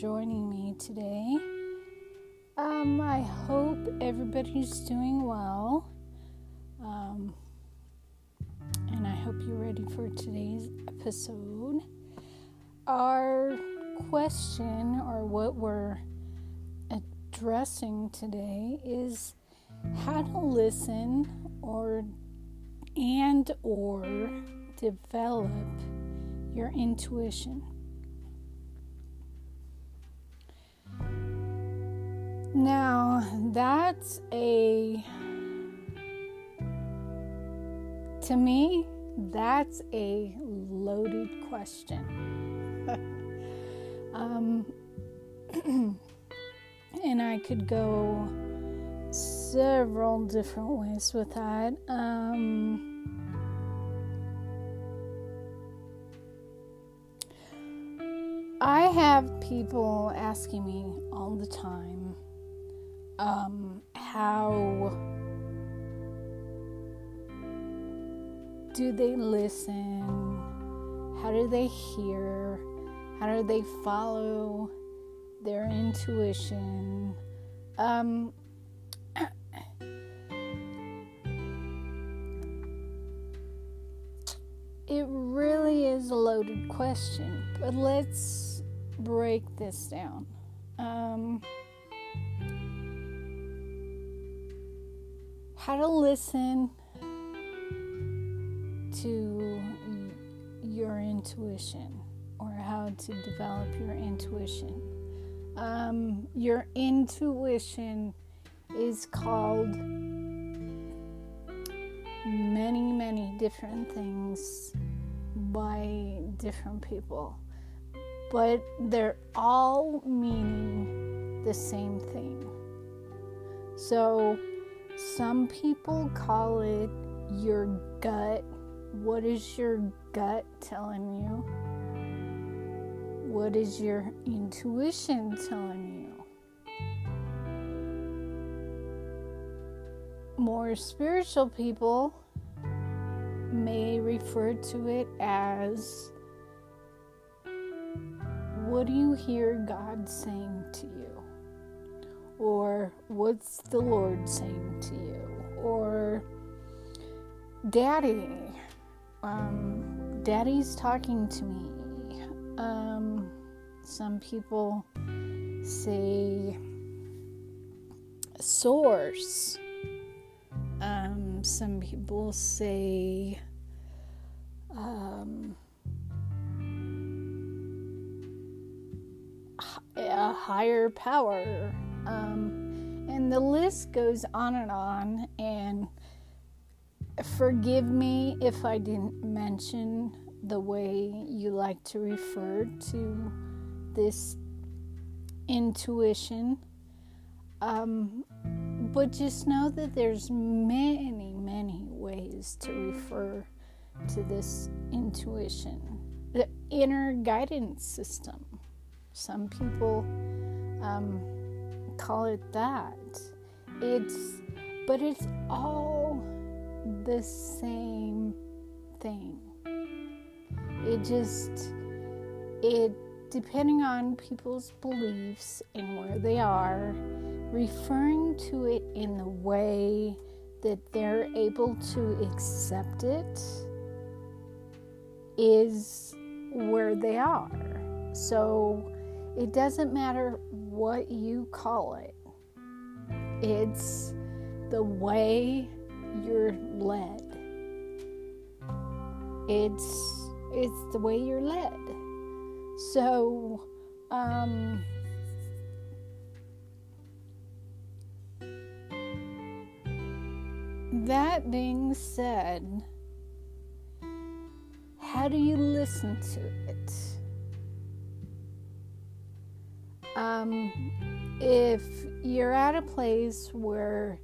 joining me today. Um, I hope everybody's doing well. Um, and I hope you're ready for today's episode. Our question, or what we're addressing today, is how to listen or and or develop your intuition. Now, that's a, to me, that's a loaded question. um, and I could go several different ways with that. Um, I have people asking me all the time um, how do they listen? How do they hear? How do they follow their intuition? Um, it really is a loaded question, but let's break this down. Um, how to listen to your intuition or how to develop your intuition. Um, your intuition is called many, many different things by different people but they're all meaning the same thing. So, some people call it your gut. What is your gut telling you? What is your intuition telling you? More spiritual people may refer to it as what do you hear God saying? What's the Lord saying to you? Or Daddy, um, Daddy's talking to me. Um, some people say source. Um, some people say um, a higher power. Um, and the list goes on and on. And forgive me if I didn't mention the way you like to refer to this intuition. Um, but just know that there's many, many ways to refer to this intuition, the inner guidance system. Some people um, call it that. It's, but it's all the same thing. It just, it, depending on people's beliefs and where they are, referring to it in the way that they're able to accept it is where they are. So, it doesn't matter what you call it, it's the way you're led. It's it's the way you're led. So um that being said, how do you listen to it? Um, if you're at a place where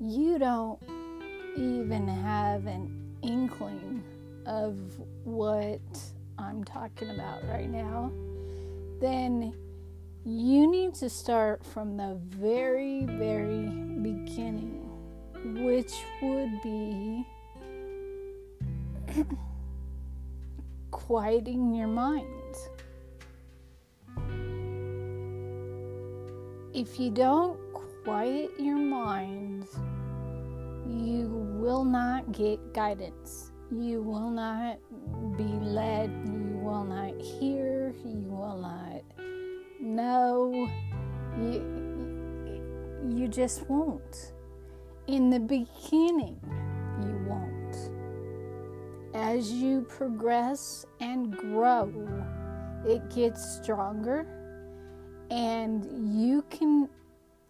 you don't even have an inkling of what I'm talking about right now, then you need to start from the very, very beginning, which would be quieting your mind if you don't quiet your mind, you will not get guidance. You will not be led. You will not hear. You will not know. You, you just won't. In the beginning, you won't. As you progress and grow, it gets stronger, and you can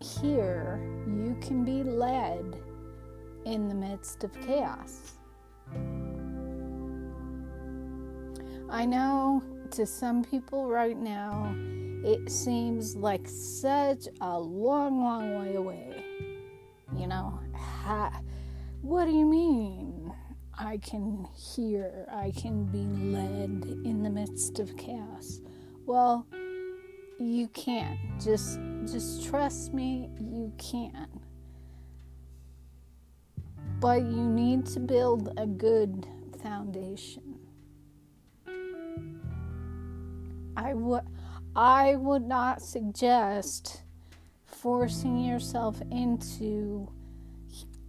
hear, you can be led in the midst of chaos. I know to some people right now, it seems like such a long, long way away. You know, ha, what do you mean? I can hear, I can be led in the midst of chaos. Well, you can. Just just trust me, you can. But you need to build a good foundation. I would I would not suggest forcing yourself into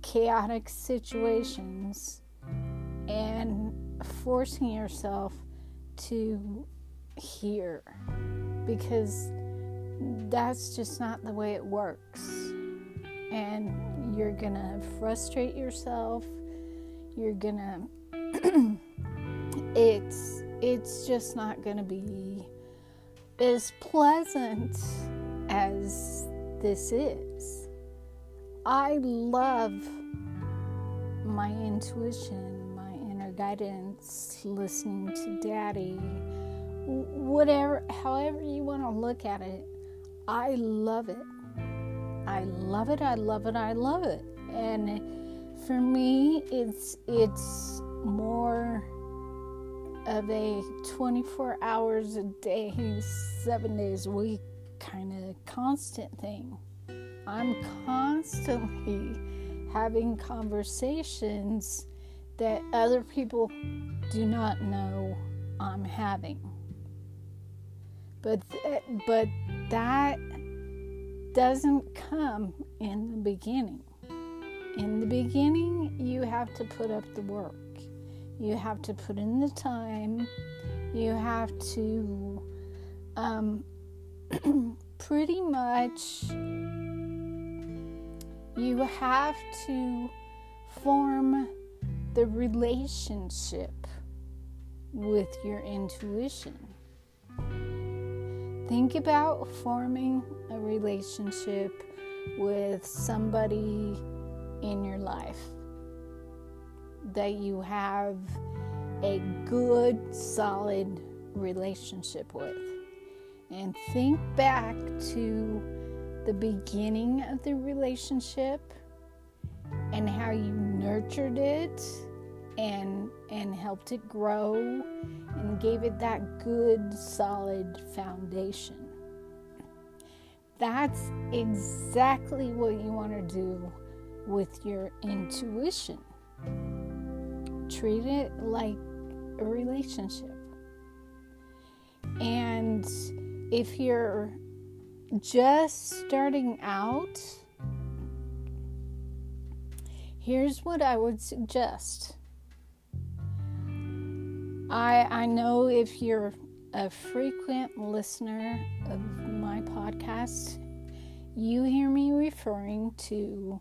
chaotic situations and forcing yourself to hear because that's just not the way it works. And you're gonna frustrate yourself. You're gonna it's it's just not gonna be as pleasant as this is. I love my intuition, my inner guidance, listening to daddy, whatever, however you want to look at it. I love it. I love it. I love it. I love it. And for me, it's it's more of a 24 hours a day, seven days a week kind of constant thing. I'm constantly having conversations that other people do not know I'm having. But th- but that doesn't come in the beginning. In the beginning, you have to put up the work. You have to put in the time. You have to um, pretty much you have to form the relationship with your intuition. Think about forming a relationship with somebody in your life that you have a good, solid relationship with. And think back to the beginning of the relationship and how you nurtured it and and helped it grow and gave it that good solid foundation. That's exactly what you want to do with your intuition. Treat it like a relationship. And if you're just starting out, here's what I would suggest. I I know if you're a frequent listener of my podcast, you hear me referring to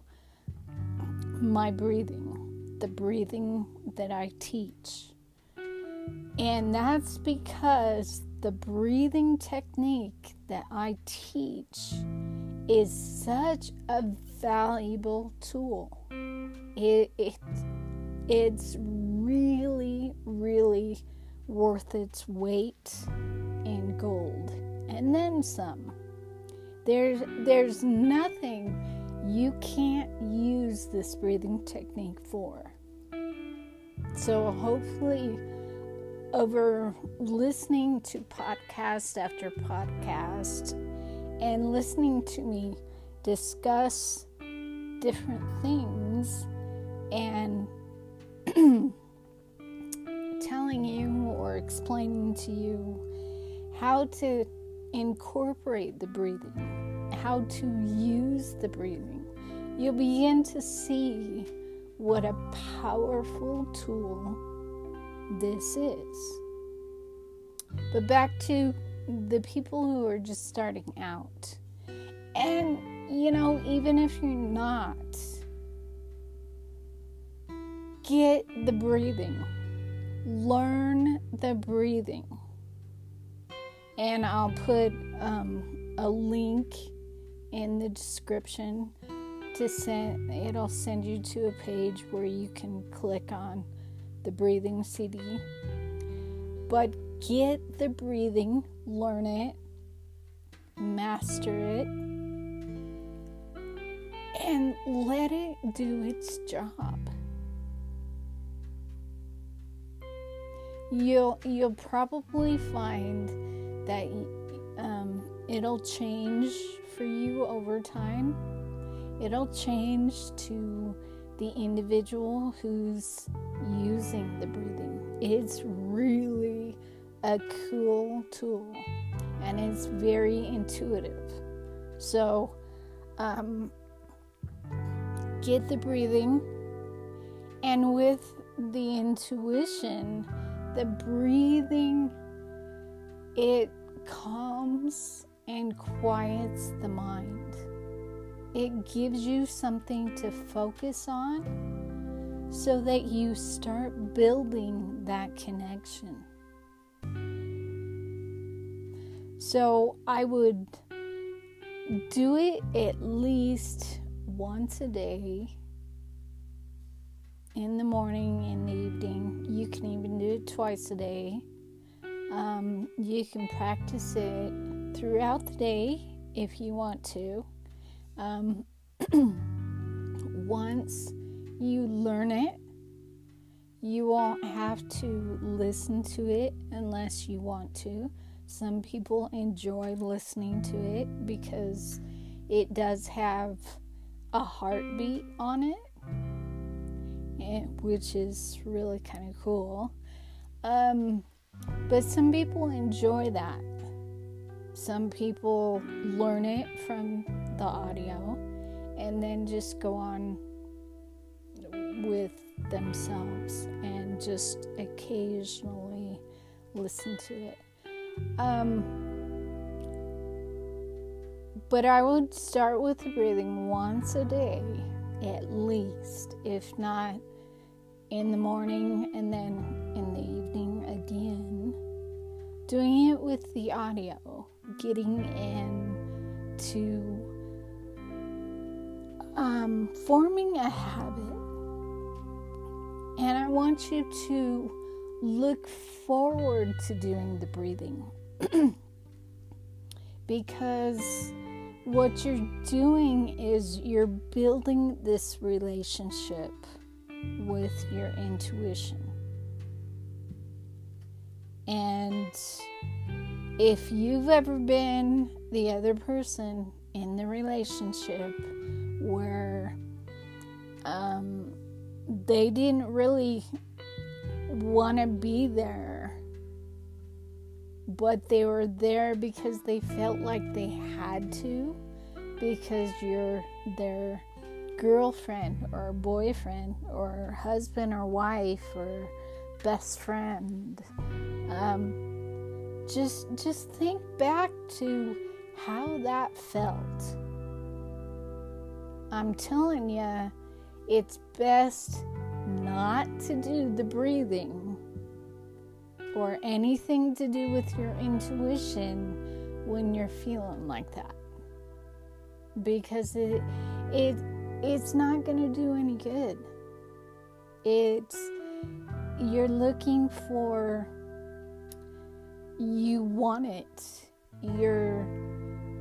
my breathing, the breathing that I teach. And that's because the breathing technique that I teach is such a valuable tool. It, it it's really, really worth its weight in gold, and then some. There's there's nothing you can't use this breathing technique for. So hopefully over listening to podcast after podcast and listening to me discuss different things and telling you or explaining to you how to incorporate the breathing, how to use the breathing, you'll begin to see what a powerful tool this is. But back to the people who are just starting out. And, you know, even if you're not, get the breathing, learn the breathing. And I'll put um, a link in the description to send it'll send you to a page where you can click on the breathing CD. But get the breathing, learn it, master it, and let it do its job. You'll you'll probably find that um, it'll change for you over time. It'll change to the individual who's using the breathing. It's really a cool tool and it's very intuitive. So, um, get the breathing, and with the intuition, the breathing, it calms and quiets the mind. It gives you something to focus on so that you start building that connection. So I would do it at least once a day in the morning, in the evening. You can even do it twice a day. Um, you can practice it throughout the day if you want to. Um, once you learn it, you won't have to listen to it unless you want to. Some people enjoy listening to it because it does have a heartbeat on it, which is really kind of cool. Um, but some people enjoy that. Some people learn it from the audio and then just go on with themselves and just occasionally listen to it. Um, but I would start with breathing once a day, at least, if not in the morning and then in the evening again. Doing it with the audio, getting in to um, forming a habit. And I want you to look forward to doing the breathing because what you're doing is you're building this relationship with your intuition. And if you've ever been the other person in the relationship where um, they didn't really want to be there, but they were there because they felt like they had to, because you're their girlfriend or boyfriend or husband or wife or best friend. Um, just just think back to how that felt. I'm telling you, it's best not to do the breathing or anything to do with your intuition when you're feeling like that because it it it's not going to do any good. It's you're looking for you want it. You're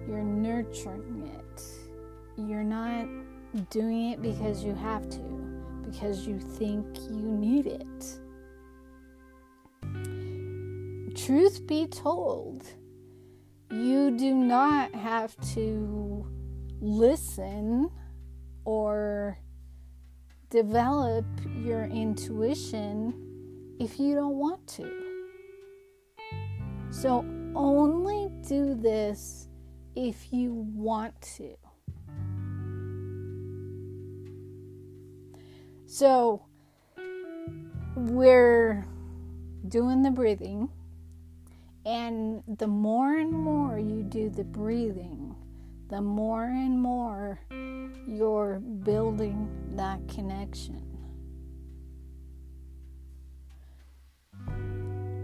you're nurturing it. You're not doing it because you have to because you think you need it. Truth be told, you do not have to listen or develop your intuition if you don't want to. So only do this if you want to. So, we're doing the breathing, and the more and more you do the breathing, the more and more you're building that connection.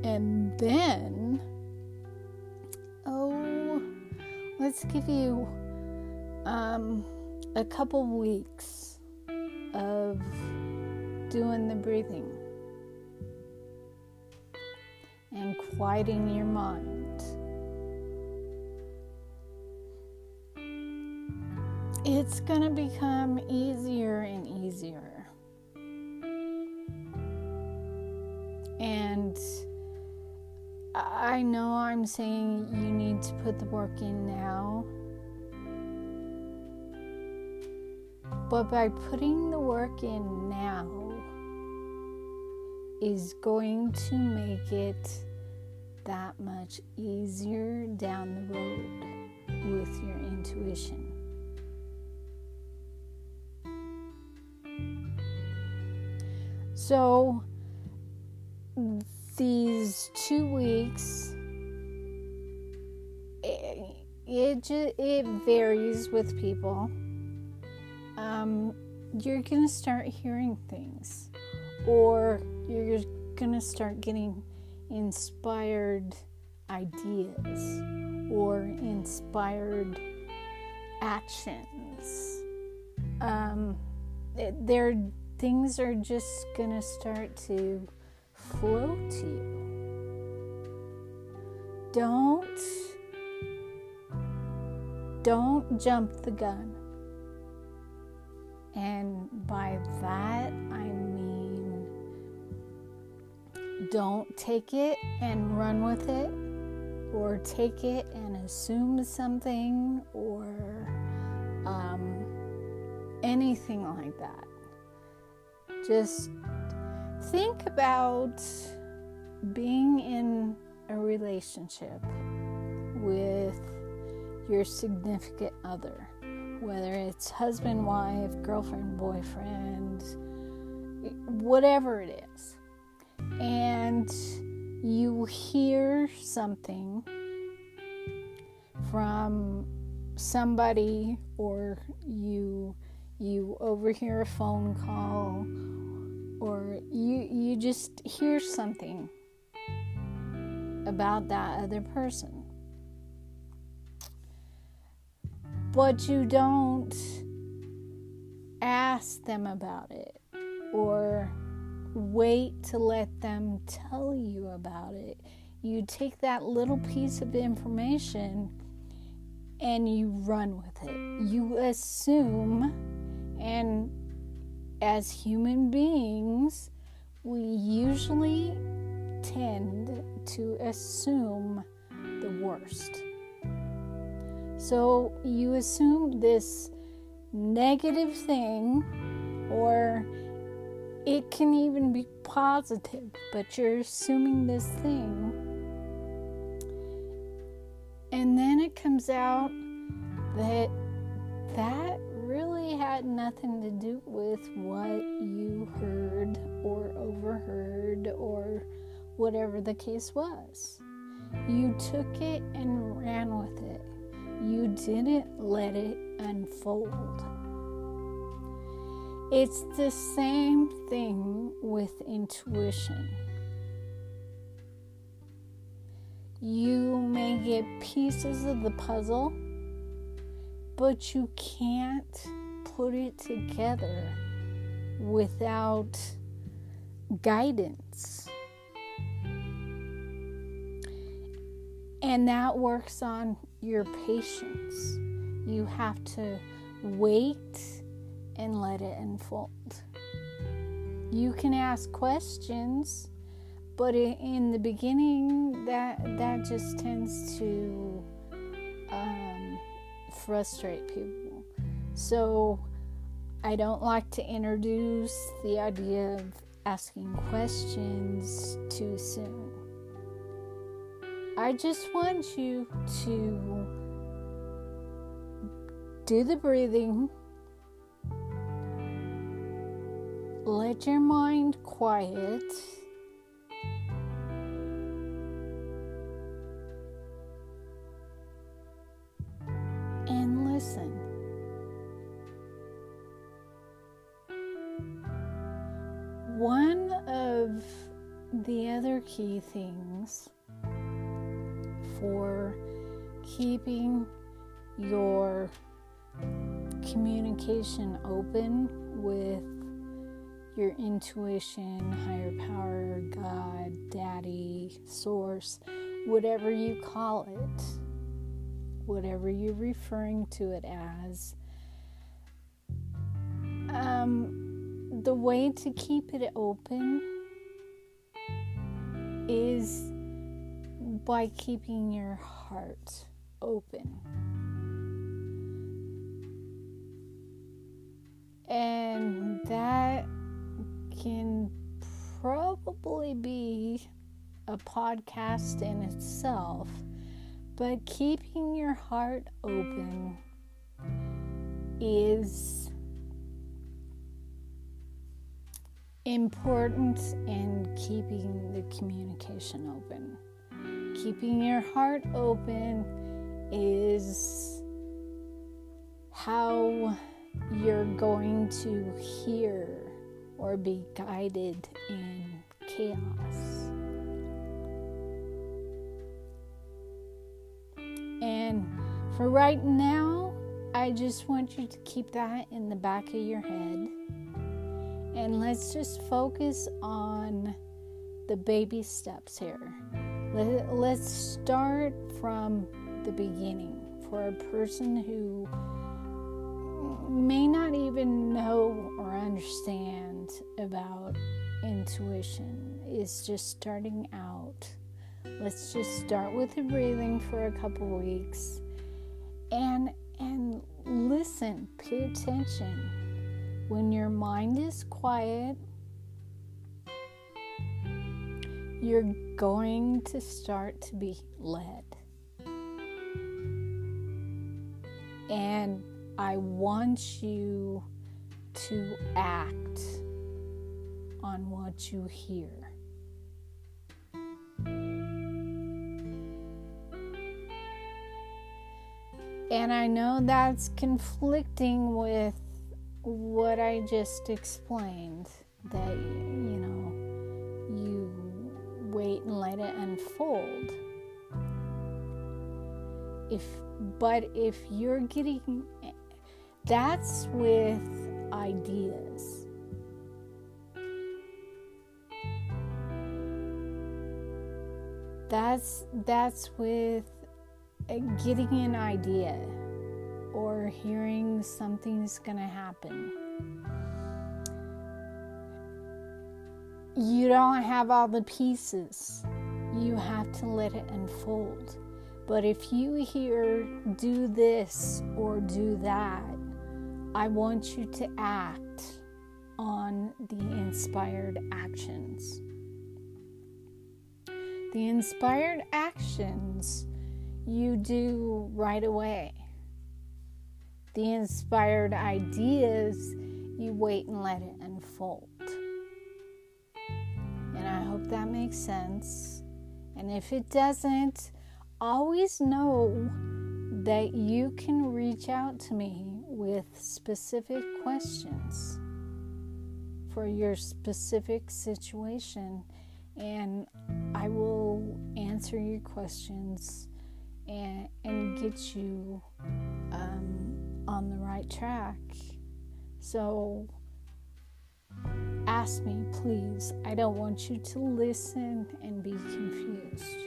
And then, oh, let's give you um, a couple weeks of doing the breathing and quieting your mind. It's going to become easier and easier. And I know I'm saying you need to put the work in now. But by putting the work in now is going to make it that much easier down the road with your intuition. So, these two weeks it it, it varies with people. Um, you're gonna start hearing things or you're gonna start getting inspired ideas or inspired actions. Um, there things are just gonna start to flow to you. Don't don't jump the gun. And by that I mean don't take it and run with it or take it and assume something or um, anything like that. Just think about being in a relationship with your significant other, whether it's husband, wife, girlfriend, boyfriend, whatever it is, and you hear something from somebody or you you overhear a phone call or you you just hear something about that other person. But you don't ask them about it or wait to let them tell you about it. You take that little piece of information and you run with it. You assume and as human beings, we usually tend to assume the worst. So you assume this negative thing, or it can even be positive, but you're assuming this thing. And then it comes out that that had nothing to do with what you heard or overheard or whatever the case was. You took it and ran with it. You didn't let it unfold. It's the same thing with intuition. You may get pieces of the puzzle but you can't put it together without guidance. And that works on your patience. You have to wait and let it unfold. You can ask questions, but in the beginning, that that just tends to um, frustrate people. So I don't like to introduce the idea of asking questions too soon. I just want you to do the breathing. Let your mind quiet. And listen. Other key things for keeping your communication open with your intuition, higher power, God, daddy, source, whatever you call it, whatever you're referring to it as. Um, the way to keep it open is by keeping your heart open. And that can probably be a podcast in itself, but keeping your heart open is important in keeping the communication open. Keeping your heart open is how you're going to hear or be guided in chaos. And for right now, I just want you to keep that in the back of your head. And let's just focus on the baby steps here. Let's start from the beginning for a person who may not even know or understand about intuition is just starting out. Let's just start with the breathing for a couple weeks and and listen, pay attention. When your mind is quiet, you're going to start to be led. And I want you to act on what you hear. And I know that's conflicting with what I just explained that, you know, you wait and let it unfold. If but if you're getting that's with ideas. That's that's with uh, getting an idea or hearing something's going to happen. You don't have all the pieces. You have to let it unfold. But if you hear do this or do that, I want you to act on the inspired actions. The inspired actions you do right away. The inspired ideas you wait and let it unfold. And I hope that makes sense. And if it doesn't, always know that you can reach out to me with specific questions for your specific situation, and I will answer your questions and, and get you um, on the right track. So, ask me, please. I don't want you to listen and be confused.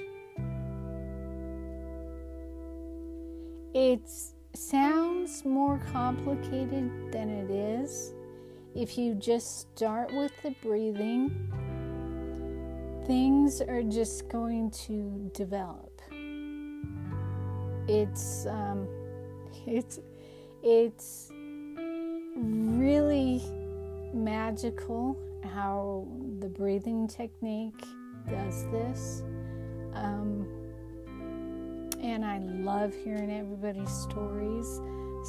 It sounds more complicated than it is. If you just start with the breathing, things are just going to develop. It's um, it's it's really magical how the breathing technique does this. Um, and I love hearing everybody's stories.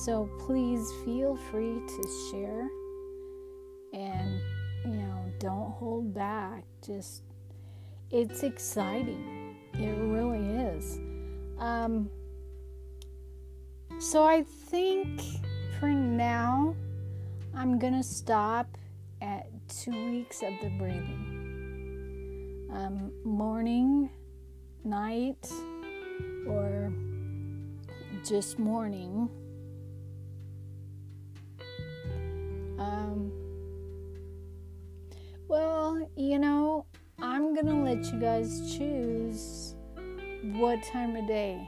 So please feel free to share and, you know, don't hold back. Just, it's exciting. It really is. Um, so I think for now, I'm to stop at two weeks of the breathing. Um, morning, night, or just morning. Um, well, you know, I'm gonna let you guys choose what time of day.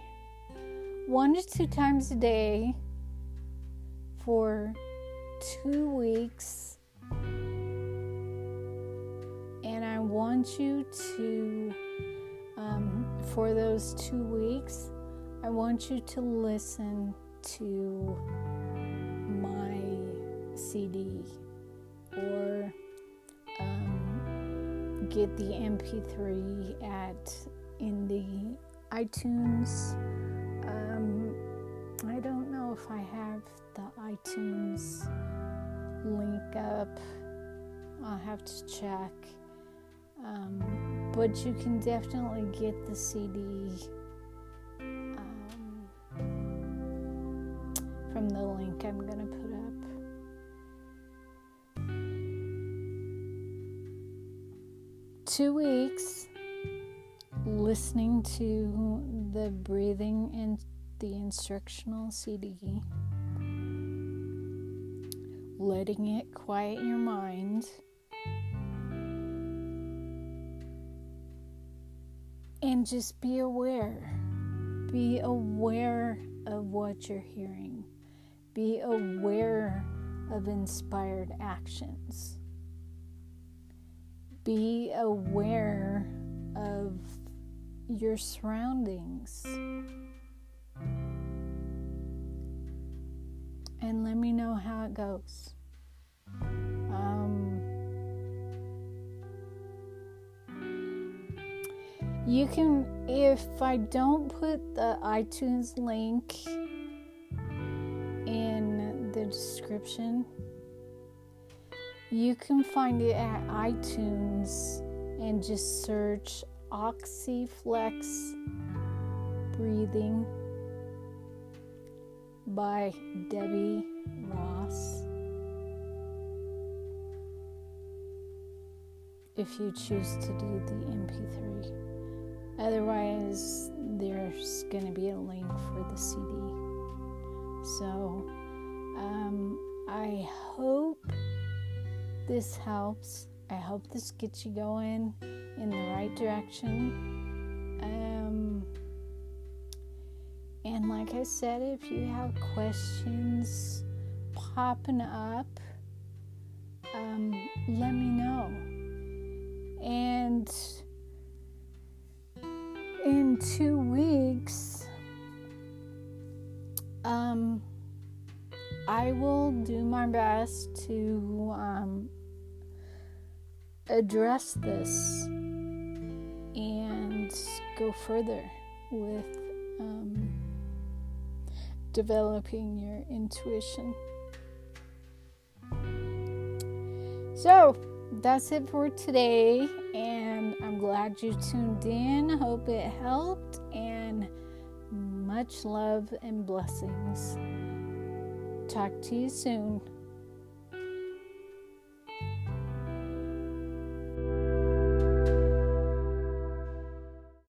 One to two times a day for two weeks. And I want you to, um, for those two weeks, I want you to listen to my CD or um, get the MP3 at in the iTunes. iTunes link up. I'll have to check. Um, but you can definitely get the CD um, from the link I'm going to put up. Two weeks listening to the breathing and the instructional CD, letting it quiet your mind. And just be aware. Be aware of what you're hearing. Be aware of inspired actions. Be aware of your surroundings. And let me know how it goes. Um, you can, if I don't put the iTunes link in the description, you can find it at iTunes and just search Oxyflex Breathing by Debbie Ross. If you choose to do the MP3, otherwise, there's going to be a link for the CD. So, um, I hope this helps. I hope this gets you going in the right direction. Um, and like I said, if you have questions popping up, um, let me know. And in two weeks, um, I will do my best to um, address this and go further with um, developing your intuition. So that's it for today, and I'm glad you tuned in. Hope it helped, and much love and blessings. Talk to you soon.